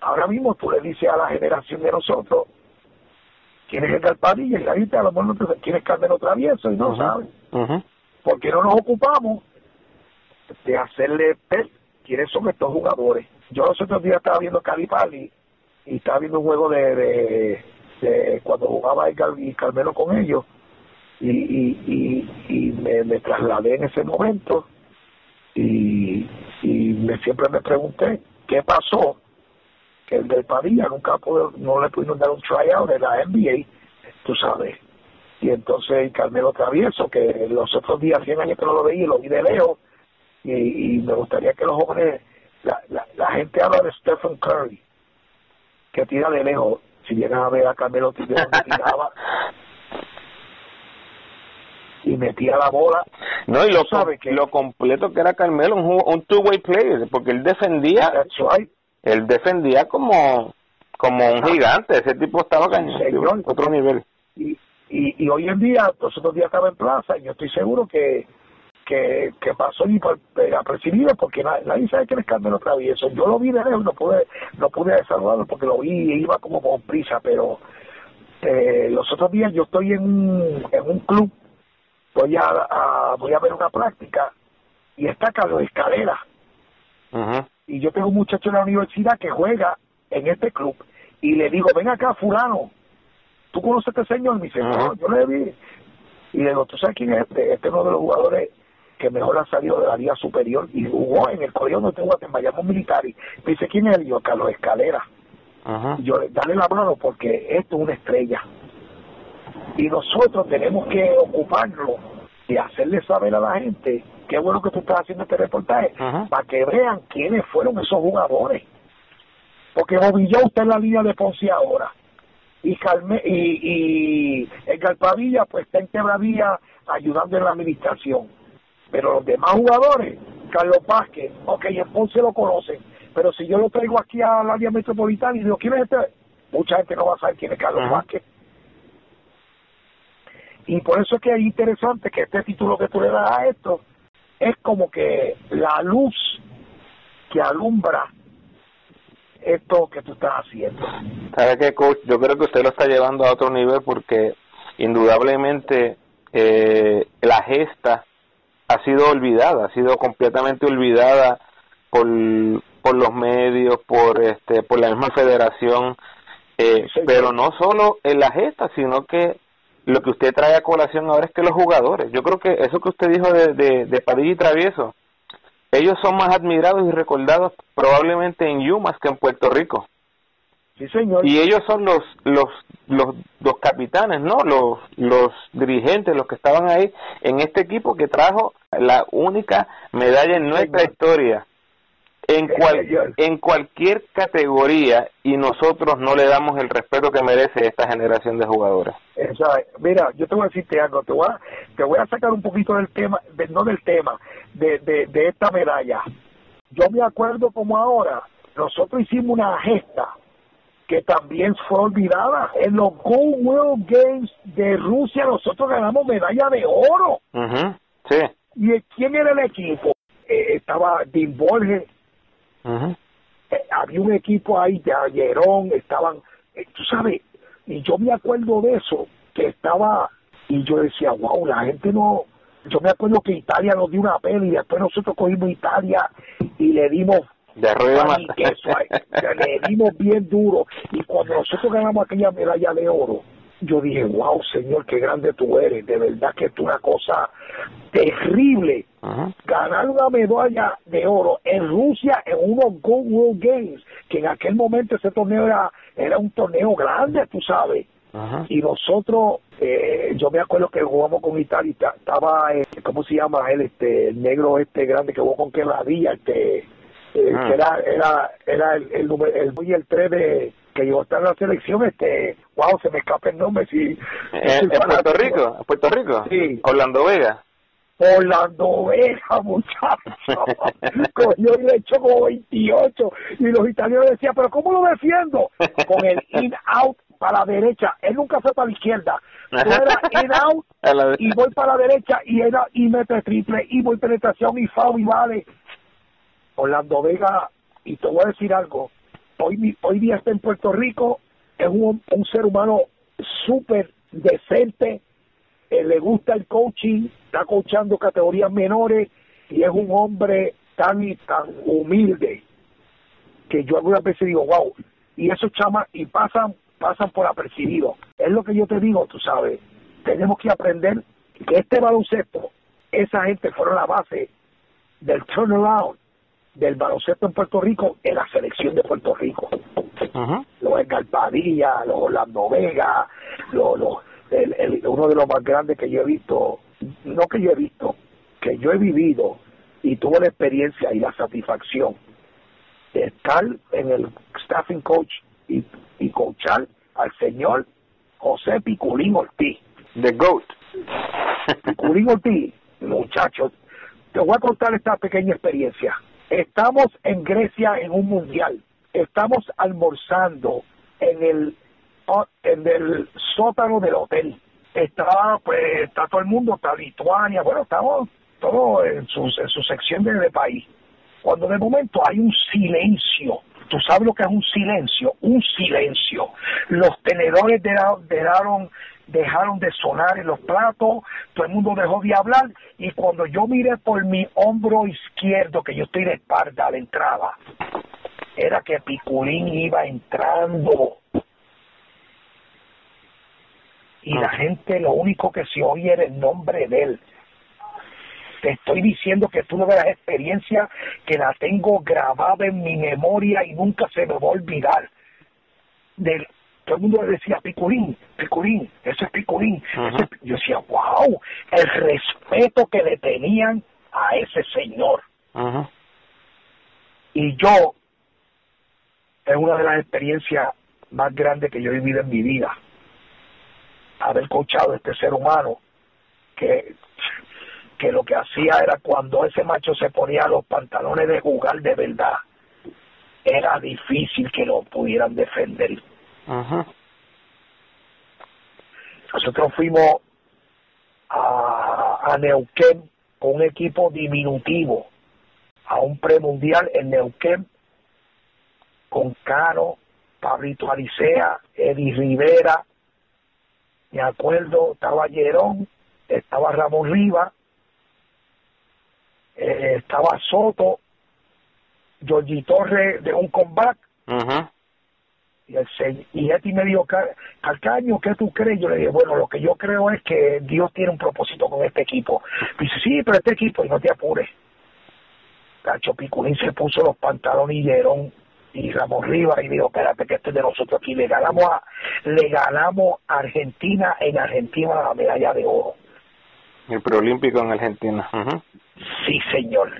ahora mismo tú le dices a la generación de nosotros quién es Edgar Padilla y la gente a lo mejor no te quién es Carmelo Travieso y no Ujú. saben Ujú. porque no nos ocupamos de hacerle ver quiénes son estos jugadores. Yo los otros días estaba viendo Calipali y estaba viendo un juego de, de, de cuando jugaba y Carmelo con ellos y, y, y, me, me, trasladé en ese momento y, y me, siempre me pregunté qué pasó que el del Padilla nunca pudo, no le pudieron dar un tryout de la NBA, tú sabes. Y entonces Carmelo Travieso, que los otros días, 100 años que no lo veía, lo vi de lejos, y, y me gustaría que los jóvenes, la, la, gente habla de Stephen Curry, que tira de lejos, si llegan a ver a Carmelo tiraba y metía la bola. No, y lo, sabe que, lo completo que era Carmelo, un, un two-way player, porque él defendía, él defendía como como un gigante, ese tipo estaba cañón, otro nivel. Y, y, y hoy en día, los otros días estaba en plaza y yo estoy seguro que que, que pasó y apercibido porque nadie, sabe quién es Carmelo Travieso. Yo lo vi de lejos, no pude, no pude saludarlo porque lo vi y iba como con prisa, pero eh, los otros días yo estoy en un, en un club, voy a, voy a ver una práctica y está Carlos Escalera. Y yo tengo un muchacho en la universidad que juega en este club y le digo, ven acá fulano, ¿tú conoces a este señor? Y me dice, no, yo le vi. Y le digo, ¿tú sabes quién es este? Este es uno de los jugadores que mejor ha salido de la Liga Superior y jugó en el colegio donde tengo en Bayamo Militar. Y me dice, ¿quién es él? Yo, Carlos Escalera. Ajá. yo, dale la mano porque esto es una estrella. Y nosotros tenemos que ocuparlo y hacerle saber a la gente qué bueno que tú estás haciendo este reportaje para que vean quiénes fueron esos jugadores. Porque Ovilló está en la línea de Ponce ahora. Y, Calme, y, y el Galpavilla pues está en Quebradilla ayudando en la administración pero los demás jugadores, Carlos Vázquez, ok, en Ponce lo conocen, pero si yo lo traigo aquí al área metropolitana y digo, ¿quién es este? Mucha gente no va a saber quién es Carlos Vázquez. Y por eso es que es interesante que este título que tú le das a esto es como que la luz que alumbra esto que tú estás haciendo. ¿Sabe qué, coach? Yo creo que usted lo está llevando a otro nivel porque indudablemente eh, la gesta ha sido olvidada, ha sido completamente olvidada por, por los medios, por este, por la misma federación, eh, pero no solo en la gesta, sino que lo que usted trae a colación ahora es que los jugadores, yo creo que eso que usted dijo de, de, de Padilla y Travieso, ellos son más admirados y recordados probablemente en Yumas que en Puerto Rico. Sí, señor. Y ellos son los, los, los, los capitanes, ¿no? Los, los dirigentes, los que estaban ahí en este equipo que trajo la única medalla en nuestra historia en, cual, en cualquier categoría y nosotros no le damos el respeto que merece esta generación de jugadores. Mira, yo te voy a decirte algo, te voy a, te voy a sacar un poquito del tema, no del tema, de, de, de esta medalla. Yo me acuerdo como ahora, nosotros hicimos una gesta que también fue olvidada. En los Gold World Games de Rusia nosotros ganamos medalla de oro. Sí. ¿Y quién era el equipo? Eh, estaba Dean Borges. Eh, había un equipo ahí de Ayerón, estaban, eh, tú sabes, y yo me acuerdo de eso, que estaba, y yo decía, wow, la gente no, yo me acuerdo que Italia nos dio una peli y después nosotros cogimos Italia y le dimos de ruido le dimos bien duro. Y cuando nosotros ganamos aquella medalla de oro yo dije wow señor qué grande tú eres de verdad que es una cosa terrible ganar una medalla de oro en Rusia en unos Gold World Games que en aquel momento ese torneo era era un torneo grande tú sabes. Y nosotros eh, yo me acuerdo que jugamos con Italia estaba eh, cómo se llama él este el negro este grande que jugó con Quebradilla este eh, ah. que era era era el el, el, el, el 3 de que llegó a estar en la selección este wow se me escapa el nombre si eh, en Puerto Rico Puerto Rico sí. Orlando Vega. Orlando Vega muchacho. Cogió y le echó como 28 y los italianos decían pero cómo lo defiendo con el in out para la derecha. Él nunca fue para la izquierda. Era in out y voy para la derecha y era y mete triple y voy penetración y foul y vale Orlando Vega, y te voy a decir algo, hoy, hoy día está en Puerto Rico, es un, un ser humano súper decente, eh, le gusta el coaching, está coachando categorías menores y es un hombre tan y tan humilde que yo algunas veces digo, wow, y esos chamas, y pasan pasan por apercibido. Es lo que yo te digo, tú sabes. Tenemos que aprender que este baloncesto, esa gente fueron la base del turnaround del baloncesto en Puerto Rico en la selección de Puerto Rico. Los Escarpadilla, los Orlando Vega, los, los, el, uno de los más grandes que yo he visto, no que yo he visto, que yo he vivido y tuve la experiencia y la satisfacción de estar en el staffing coach y, y coachar al señor José Piculín Ortiz. The GOAT. Piculín Ortiz, muchachos, te voy a contar esta pequeña experiencia. Estamos en Grecia en un mundial. Estamos almorzando en el en el sótano del hotel. Está pues está todo el mundo, está Lituania, bueno, estamos todos en su, en su sección de, de país. Cuando de momento hay un silencio ¿Tú sabes lo que es un silencio? Un silencio. Los tenedores dejaron, dejaron de sonar en los platos, todo el mundo dejó de hablar y cuando yo miré por mi hombro izquierdo, que yo estoy de espalda a la entrada, era que Piculín iba entrando. Y la gente lo único que se oye era el nombre de él te estoy diciendo que tú no ves la experiencia que la tengo grabada en mi memoria y nunca se me va a olvidar. Del, todo el mundo le decía Picurín, Picurín, ese es Picurín. yo decía, wow, el respeto que le tenían a ese señor. Y yo, es una de las experiencias más grandes que yo he vivido en mi vida. Haber coachado a este ser humano que que lo que hacía era cuando ese macho se ponía los pantalones de jugar de verdad, era difícil que lo pudieran defender. Nosotros fuimos a, a Neuquén con un equipo diminutivo a un premundial en Neuquén con Caro, Pablito Alicea, Eddie Rivera, me acuerdo, estaba Llerón, estaba Ramón Rivas, eh, estaba Soto, Georgie Torre de un comeback. Y, el, y Eti me dijo, Calcaño, ¿qué tú crees? Yo le dije, bueno, lo que yo creo es que Dios tiene un propósito con este equipo. dice, sí, pero este equipo, y no te apures. Cacho Piculín se puso los pantalones y Llerón y Ramón Rivas y dijo, espérate que este es de nosotros aquí. Le ganamos a, le ganamos a Argentina en Argentina la medalla de oro. El preolímpico en Argentina. Sí, señor.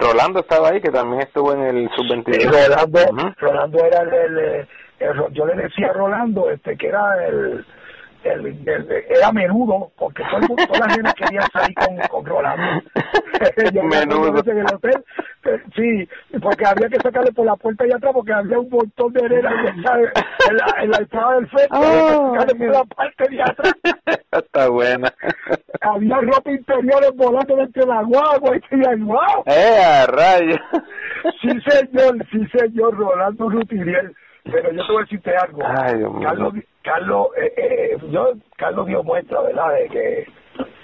Rolando estaba ahí, que también estuvo en el sub-22. Rolando, Rolando era el, Yo le decía a Rolando este que era el el, era menudo, porque todo el toda la gente quería salir con, con Rolando. menudo. En el hotel, eh, sí, porque había que sacarle por la puerta allá atrás, porque había un montón de arena en la, en la, entrada del FED, oh, por la parte de atrás. Está buena. Había ropa interior volando dentro de la guagua, y decía, wow. ¡Eh, a rayo! Sí, señor, sí, señor, Rolando Rutiriel. Pero yo te voy a decirte algo. Carlos, Carlos, eh, eh, yo, Carlos dio muestra, ¿verdad? De que,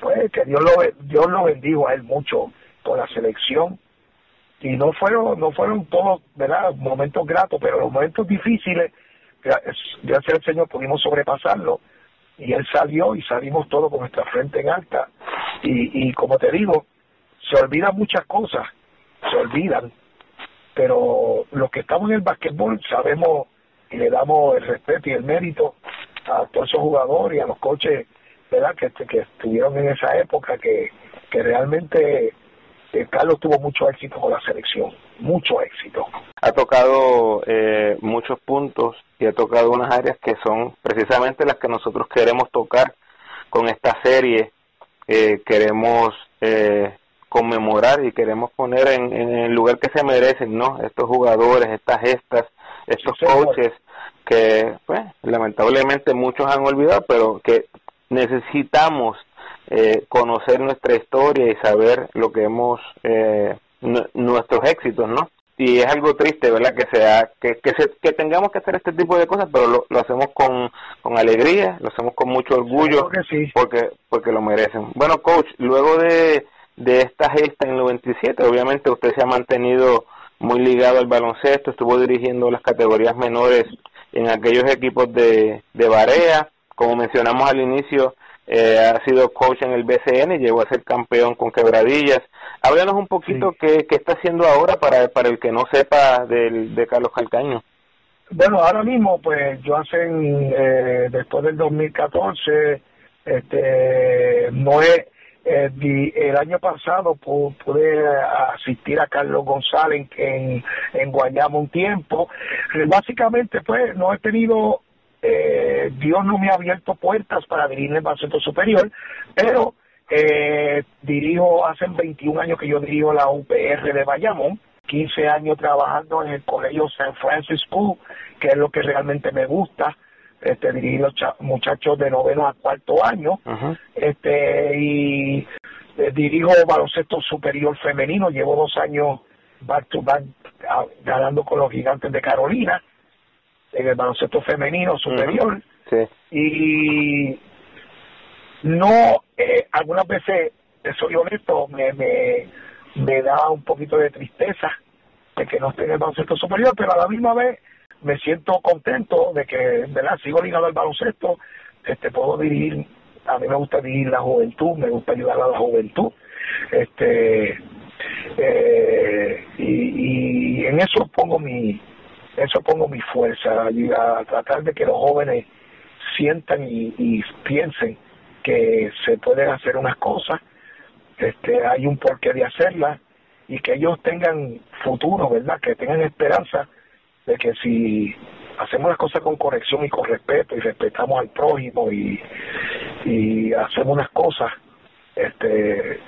pues, que Dios lo, Dios lo bendijo a él mucho por la selección. Y no fueron, no fueron todos, ¿verdad? Momentos gratos, pero los momentos difíciles, gracias al Señor pudimos sobrepasarlo. Y él salió y salimos todos con nuestra frente en alta. Y, y como te digo, se olvidan muchas cosas, se olvidan pero los que estamos en el basquetbol sabemos y le damos el respeto y el mérito a todos esos jugadores y a los coches verdad que, que estuvieron en esa época que, realmente eh, Carlos tuvo mucho éxito con la selección mucho éxito ha tocado eh, muchos puntos y ha tocado unas áreas que son precisamente las que nosotros queremos tocar con esta serie eh, queremos eh, conmemorar y queremos poner en, el lugar que se merecen, ¿no? Estos jugadores, estas gestas, estos coaches que, pues, lamentablemente muchos han olvidado, pero que necesitamos eh, conocer nuestra historia y saber lo que hemos, eh, nuestros éxitos, ¿no? Y es algo triste, ¿verdad? Que sea, que, que, se, que tengamos que hacer este tipo de cosas, pero lo, lo hacemos con, con alegría, lo hacemos con mucho orgullo, porque, porque lo merecen. Bueno, coach, luego de de esta gesta en el 97. Obviamente usted se ha mantenido muy ligado al baloncesto, estuvo dirigiendo las categorías menores en aquellos equipos de, de Barea, como mencionamos al inicio, eh, ha sido coach en el BCN, llegó a ser campeón con Quebradillas. Háblanos un poquito qué, qué, está haciendo ahora para, para el que no sepa del, de Carlos Calcaño. Bueno, ahora mismo, pues yo hace, eh, después del 2014, este, no he, eh, el año pasado pude asistir a Carlos González en, en Guayama un tiempo. Básicamente, pues, no he tenido, eh, Dios no me ha abierto puertas para dirigir el baloncesto superior, pero eh, dirijo, hace 21 años que yo dirijo la UPR de Bayamón 15 años trabajando en el colegio San Francis School, que es lo que realmente me gusta, este, dirigir los muchachos de noveno a cuarto año, este, y eh, dirijo baloncesto superior femenino, llevo dos años back to back ganando con los gigantes de Carolina, en el baloncesto femenino superior, y no, eh, algunas veces, soy honesto, me, me me da un poquito de tristeza de que no esté en el baloncesto superior, pero a la misma vez me siento contento de que, ¿verdad? Sigo ligado al baloncesto, este, puedo dirigir, a mí me gusta dirigir la juventud, me gusta ayudar a la juventud, este, eh, y, en eso pongo mi, eso pongo mi fuerza, a, tratar de que los jóvenes sientan y, y piensen que se pueden hacer unas cosas este, hay un porqué de hacerla y que ellos tengan futuro, ¿verdad? Que tengan esperanza de que si hacemos las cosas con corrección y con respeto y respetamos al prójimo y, y hacemos unas cosas, este,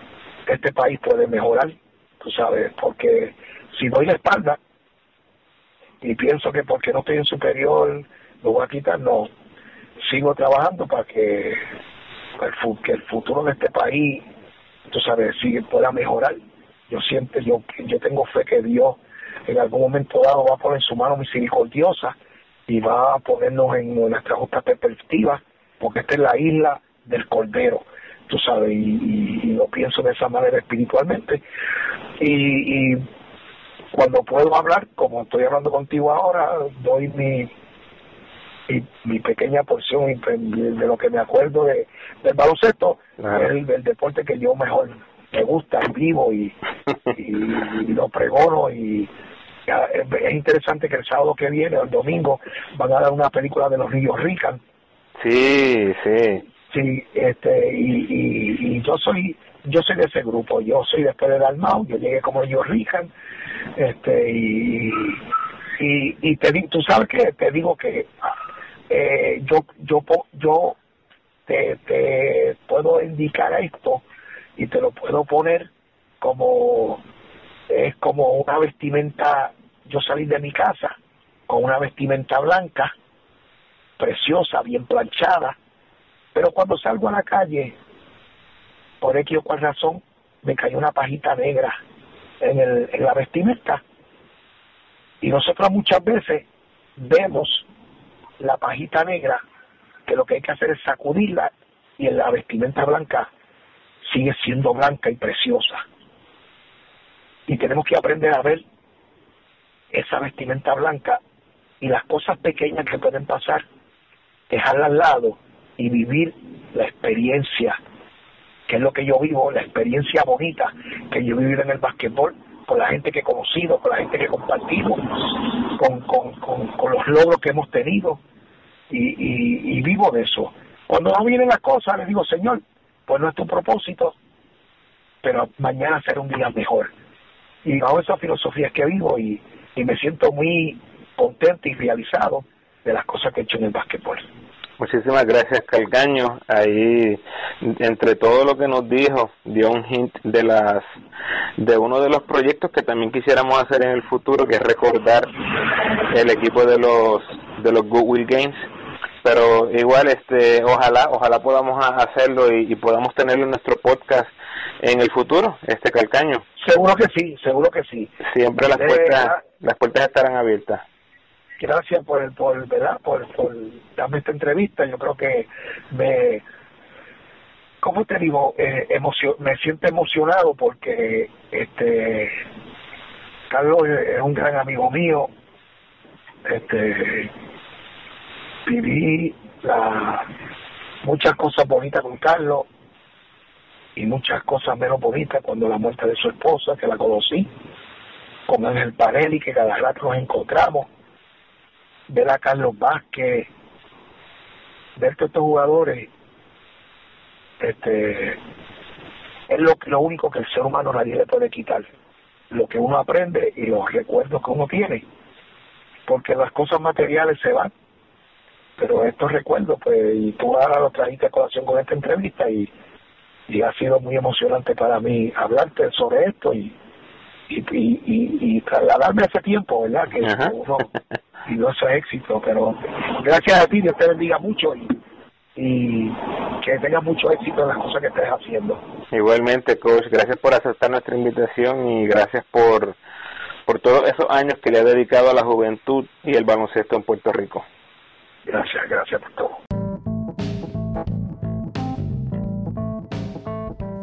este país puede mejorar, tú sabes, porque si doy la espalda y pienso que porque no estoy en superior lo voy a quitar, no, sigo trabajando para que el, que el futuro de este país tú sabes, si pueda mejorar. Yo siempre, yo, yo tengo fe que Dios en algún momento dado va a poner su mano misericordiosa y va a ponernos en nuestra justa perspectiva, porque esta es la isla del Cordero, tú sabes, y, lo pienso de esa manera espiritualmente. Y, y cuando puedo hablar, como estoy hablando contigo ahora, doy mi mi pequeña porción de lo que me acuerdo de, del baloncesto es el, deporte que yo mejor me gusta, vivo y, y, lo pregono y es interesante que el sábado que viene o el domingo van a dar una película de los niños Rican. Sí, sí. Sí, este, y, y, yo soy yo soy de ese grupo, yo soy después de Dalmau, yo llegué como ellos Rican, este, y, y, y te, tú sabes que te digo que eh, yo yo yo te, te puedo indicar esto y te lo puedo poner como es como una vestimenta yo salí de mi casa con una vestimenta blanca preciosa bien planchada pero cuando salgo a la calle por X o cual razón me cayó una pajita negra en, el, en la vestimenta. Y nosotros muchas veces vemos la pajita negra, que lo que hay que hacer es sacudirla y en la vestimenta blanca sigue siendo blanca y preciosa. Y tenemos que aprender a ver esa vestimenta blanca y las cosas pequeñas que pueden pasar, dejarla al lado y vivir la experiencia, que es lo que yo vivo, la experiencia bonita que yo he vivido en el basquetbol, con la gente que he conocido, con la gente que he compartido, con, con, con, los logros que hemos tenido y, y, vivo de eso. Cuando no vienen las cosas, le digo, Señor, pues no es tu propósito, pero mañana será un día mejor. Y bajo esa filosofía que vivo y, y me siento muy contento y realizado de las cosas que he hecho en el básquetbol. Muchísimas gracias, Calcaño. Ahí, entre todo lo que nos dijo, dio un hint de las de uno de los proyectos que también quisiéramos hacer en el futuro, que es recordar el equipo de los de los Goodwill Games. Pero igual, este, ojalá, ojalá podamos hacerlo y, podamos tenerlo en nuestro podcast en el futuro, este Calcaño. Seguro que sí, seguro que sí. Siempre las puertas, las puertas estarán abiertas. Gracias por el por verdad por, por darme esta entrevista. Yo creo que me cómo te digo eh, me siento emocionado porque este Carlos es un gran amigo mío. Este viví muchas cosas bonitas con Carlos y muchas cosas menos bonitas cuando la muerte de su esposa, que la conocí, con Ángel Parelli, que cada rato nos encontramos, ver a Carlos Vázquez, ver que estos jugadores, este, es lo, lo único que el ser humano nadie le puede quitar, lo que uno aprende y los recuerdos que uno tiene, porque las cosas materiales se van, pero estos recuerdos, pues, y tú ahora lo trajiste a colación con esta entrevista y, y ha sido muy emocionante para mí hablarte sobre esto y y, y, y, trasladarme a ese tiempo, ¿verdad? Que uno y no ese éxito, pero gracias a ti, Dios te bendiga mucho y, y que tengas mucho éxito en las cosas que estés haciendo. Igualmente, coach, gracias por aceptar nuestra invitación y gracias por, por todos esos años que le ha dedicado a la juventud y el baloncesto en Puerto Rico. Gracias, gracias por todo.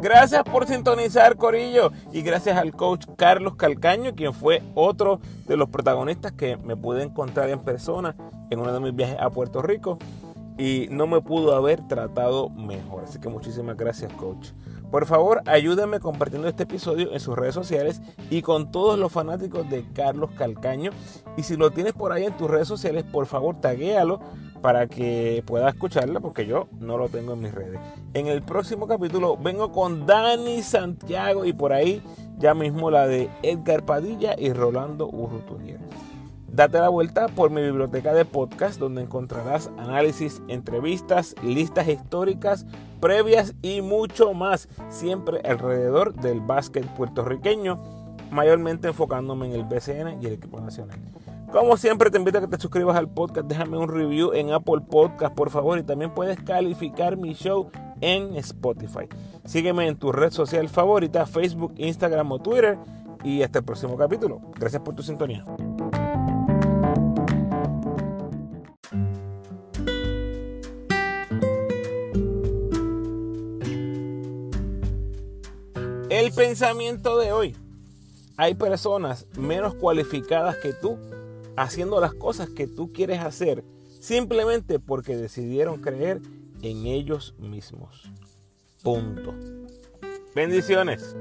Gracias por sintonizar, Corillo. Y gracias al coach Carlos Calcaño, quien fue otro de los protagonistas que me pude encontrar en persona en uno de mis viajes a Puerto Rico. Y no me pudo haber tratado mejor. Así que muchísimas gracias, coach. Por favor, ayúdenme compartiendo este episodio en sus redes sociales y con todos los fanáticos de Carlos Calcaño. Y si lo tienes por ahí en tus redes sociales, por favor, taguéalo para que pueda escucharla porque yo no lo tengo en mis redes. En el próximo capítulo vengo con Dani Santiago y por ahí ya mismo la de Edgar Padilla y Rolando Urruturier. Date la vuelta por mi biblioteca de podcast donde encontrarás análisis, entrevistas, listas históricas, previas y mucho más, siempre alrededor del básquet puertorriqueño, mayormente enfocándome en el BCN y el equipo nacional. Como siempre te invito a que te suscribas al podcast, déjame un review en Apple Podcast por favor y también puedes calificar mi show en Spotify. Sígueme en tu red social favorita, Facebook, Instagram o Twitter y hasta el próximo capítulo. Gracias por tu sintonía. El pensamiento de hoy. Hay personas menos cualificadas que tú haciendo las cosas que tú quieres hacer simplemente porque decidieron creer en ellos mismos. Punto. Bendiciones.